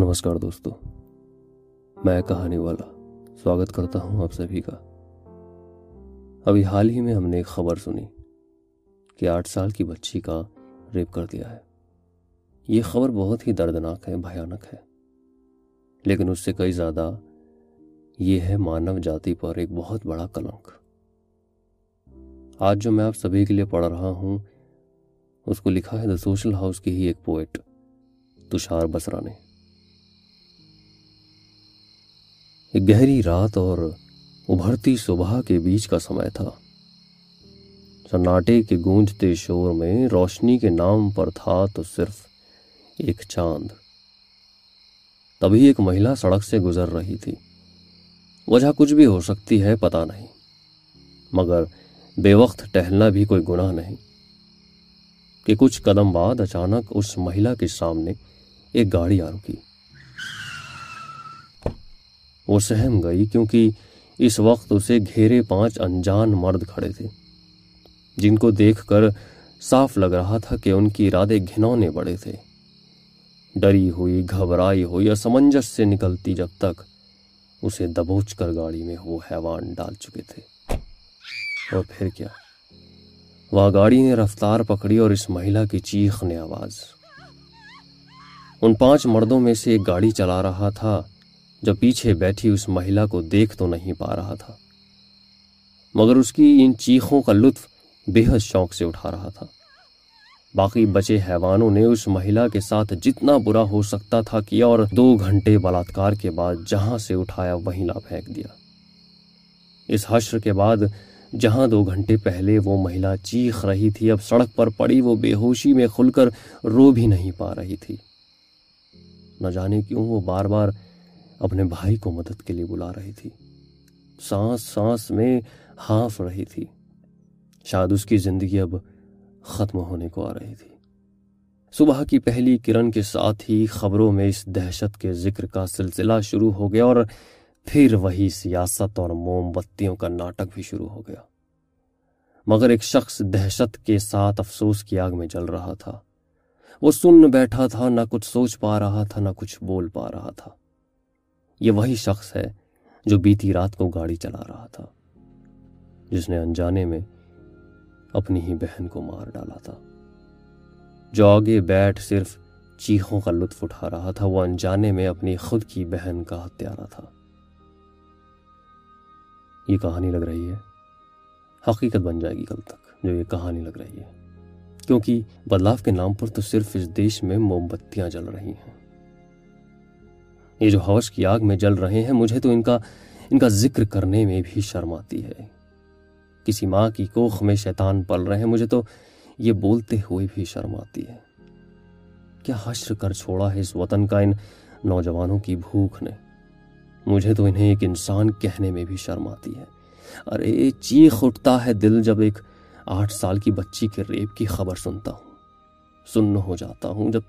نمسکار دوستو، میں کہانی والا سواگت کرتا ہوں آپ سبھی کا۔ ابھی حال ہی میں ہم نے ایک خبر سنی کہ آٹھ سال کی بچی کا ریپ کر دیا ہے۔ یہ خبر بہت ہی دردناک ہے، بھیانک ہے۔ لیکن اس سے کئی زیادہ یہ ہے مانو جاتی پر ایک بہت بڑا کلنک۔ آج جو میں آپ سبھی کے لیے پڑھ رہا ہوں، اس کو لکھا ہے دا سوشل ہاؤس کی ہی ایک پوئٹ، تشار بسرا نے۔ گہری رات اور ابھرتی صبح کے بیچ کا سمے تھا۔ سناٹے کے گونجتے شور میں روشنی کے نام پر تھا تو صرف ایک چاند۔ تبھی ایک مہیلا سڑک سے گزر رہی تھی۔ وجہ کچھ بھی ہو سکتی ہے پتا نہیں۔ مگر بے وقت ٹہلنا بھی کوئی گناہ نہیں۔ کہ کچھ قدم بعد اچانک اس مہیلا کے سامنے ایک گاڑی آ رکی۔ وہ سہم گئی کیونکہ اس وقت اسے گھیرے پانچ انجان مرد کھڑے تھے۔ جن کو دیکھ کر صاف لگ رہا تھا کہ ان کی ارادے گھنونے بڑے تھے۔ ڈری ہوئی، گھبرائی ہوئی اور سمنجس سے نکلتی جب تک اسے دبوچ کر گاڑی میں وہ حیوان ڈال چکے تھے۔ اور پھر کیا؟ وہ گاڑی نے رفتار پکڑی اور اس مہیلا کی چیخ نے آواز۔ ان پانچ مردوں میں سے ایک گاڑی چلا رہا تھا۔ جو پیچھے بیٹھی اس مہیلا کو دیکھ تو نہیں پا رہا تھا۔ مگر اس کی ان چیخوں کا لطف بے حد شوق سے اٹھا رہا تھا۔ باقی بچے حیوانوں نے اس مہیلا کے ساتھ جتنا برا ہو سکتا تھا کیا اور دو گھنٹے بلاتکار کے بعد جہاں سے اٹھایا وہیں لا پھینک دیا۔ اس حشر کے بعد جہاں دو گھنٹے پہلے وہ مہیلا چیخ رہی تھی، اب سڑک پر پڑی وہ بے ہوشی میں کھل کر رو بھی نہیں پا رہی تھی۔ نہ جانے کیوں وہ بار بار اپنے بھائی کو مدد کے لیے بلا رہی تھی۔ سانس سانس میں ہانف رہی تھی۔ شاید اس کی زندگی اب ختم ہونے کو آ رہی تھی۔ صبح کی پہلی کرن کے ساتھ ہی خبروں میں اس دہشت کے ذکر کا سلسلہ شروع ہو گیا اور پھر وہی سیاست اور موم بتیوں کا ناٹک بھی شروع ہو گیا۔ مگر ایک شخص دہشت کے ساتھ افسوس کی آگ میں جل رہا تھا۔ وہ سن بیٹھا تھا، نہ کچھ سوچ پا رہا تھا، نہ کچھ بول پا رہا تھا۔ یہ وہی شخص ہے جو بیتی رات کو گاڑی چلا رہا تھا، جس نے انجانے میں اپنی ہی بہن کو مار ڈالا تھا۔ جو آگے بیٹھ صرف چیخوں کا لطف اٹھا رہا تھا، وہ انجانے میں اپنی خود کی بہن کا ہتھیارہ تھا۔ یہ کہانی لگ رہی ہے۔ حقیقت بن جائے گی کل تک جو یہ کہانی لگ رہی ہے۔ کیونکہ بدلاؤ کے نام پر تو صرف اس دیش میں موم بتیاں جل رہی ہیں۔ یہ جو ہوش کی آگ میں جل رہے ہیں، مجھے تو ان کا ان کا ذکر کرنے میں بھی شرم آتی ہے۔ کسی ماں کی کوخ میں شیطان پل رہے ہیں، مجھے تو یہ بولتے ہوئے بھی شرم آتی ہے۔ کیا حشر کر چھوڑا ہے اس وطن کا ان نوجوانوں کی بھوک نے؟ مجھے تو انہیں ایک انسان کہنے میں بھی شرم آتی ہے۔ ارے، چیخ اٹھتا ہے دل جب ایک آٹھ سال کی بچی کے ریپ کی خبر سنتا ہوں۔ سن ہو جاتا ہوں جب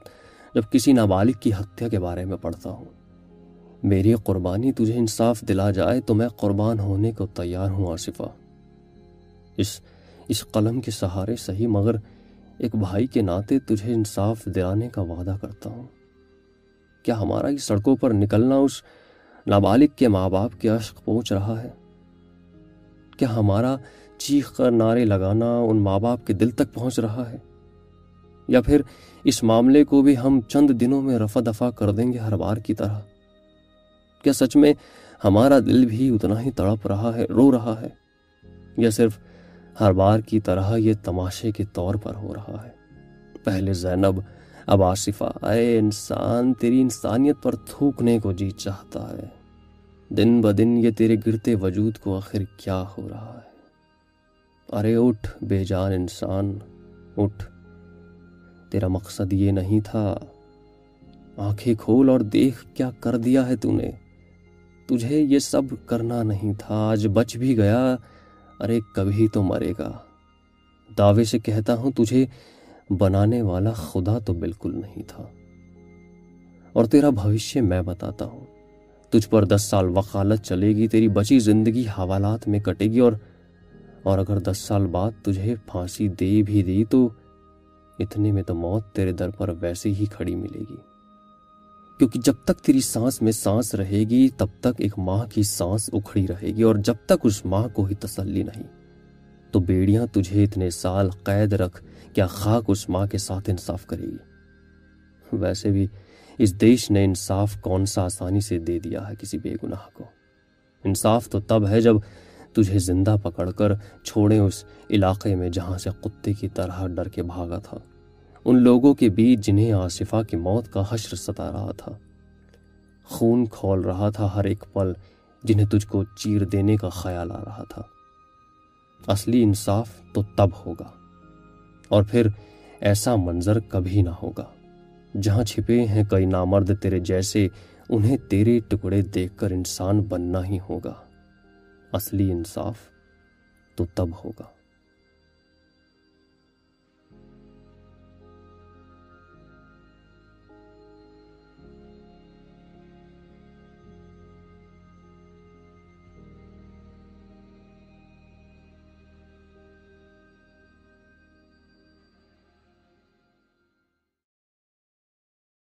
جب کسی نابالغ کی ہتیا کے بارے میں پڑھتا ہوں۔ میری قربانی تجھے انصاف دلا جائے تو میں قربان ہونے کو تیار ہوں، آصفہ۔ اس اس قلم کے سہارے صحیح، مگر ایک بھائی کے ناطے تجھے انصاف دلانے کا وعدہ کرتا ہوں۔ کیا ہمارا یہ سڑکوں پر نکلنا اس نابالغ کے ماں باپ کے عشق پہنچ رہا ہے؟ کیا ہمارا چیخ کر نعرے لگانا ان ماں باپ کے دل تک پہنچ رہا ہے؟ یا پھر اس معاملے کو بھی ہم چند دنوں میں رفع دفع کر دیں گے ہر بار کی طرح؟ کیا سچ میں ہمارا دل بھی اتنا ہی تڑپ رہا ہے، رو رہا ہے؟ یا صرف ہر بار کی طرح یہ تماشے کے طور پر ہو رہا ہے؟ پہلے زینب، اب آصفہ۔ اے انسان، تیری انسانیت پر تھوکنے کو جی چاہتا ہے۔ دن بدن یہ تیرے گرتے وجود کو آخر کیا ہو رہا ہے؟ ارے اٹھ، بے جان انسان، اٹھ۔ تیرا مقصد یہ نہیں تھا۔ آنکھیں کھول اور دیکھ کیا کر دیا ہے تو نے؟ تجھے یہ سب کرنا نہیں تھا، آج بچ بھی گیا۔ ارے، کبھی تو مرے گا۔ دعوے سے کہتا ہوں، تجھے بنانے والا خدا تو بالکل نہیں تھا۔ اور تیرا بھوشیہ میں بتاتا ہوں، تجھ پر دس سال وکالت چلے گی، تیری بچی زندگی حوالات میں کٹے گی۔ اور اور اگر دس سال بعد تجھے پھانسی دے بھی دی، تو اتنے میں تو موت تیرے در پر ویسے ہی کھڑی ملے گی۔ کیونکہ جب تک تیری سانس میں سانس رہے گی، تب تک ایک ماں کی سانس اکھڑی رہے گی اور جب تک اس ماں کو ہی تسلی نہیں۔ تو بیڑیاں تجھے اتنے سال قید رکھ، کیا خاک اس ماں کے ساتھ انصاف کرے گی؟ ویسے بھی اس دیش نے انصاف کون سا آسانی سے دے دیا ہے کسی بے گناہ کو؟ انصاف تو تب ہے جب تجھے زندہ پکڑ کر چھوڑے اس علاقے میں جہاں سے کتے کی طرح ڈر کے بھاگا تھا۔ ان لوگوں کے بیچ جنہیں آصفہ کی موت کا حشر ستا رہا تھا۔ خون کھول رہا تھا ہر ایک پل جنہیں تجھ کو چیر دینے کا خیال آ رہا تھا۔ اصلی انصاف تو تب ہوگا، اور پھر ایسا منظر کبھی نہ ہوگا۔ جہاں چھپے ہیں کئی نامرد تیرے جیسے، انہیں تیرے ٹکڑے دیکھ کر انسان بننا ہی ہوگا۔ اصلی انصاف تو تب ہوگا۔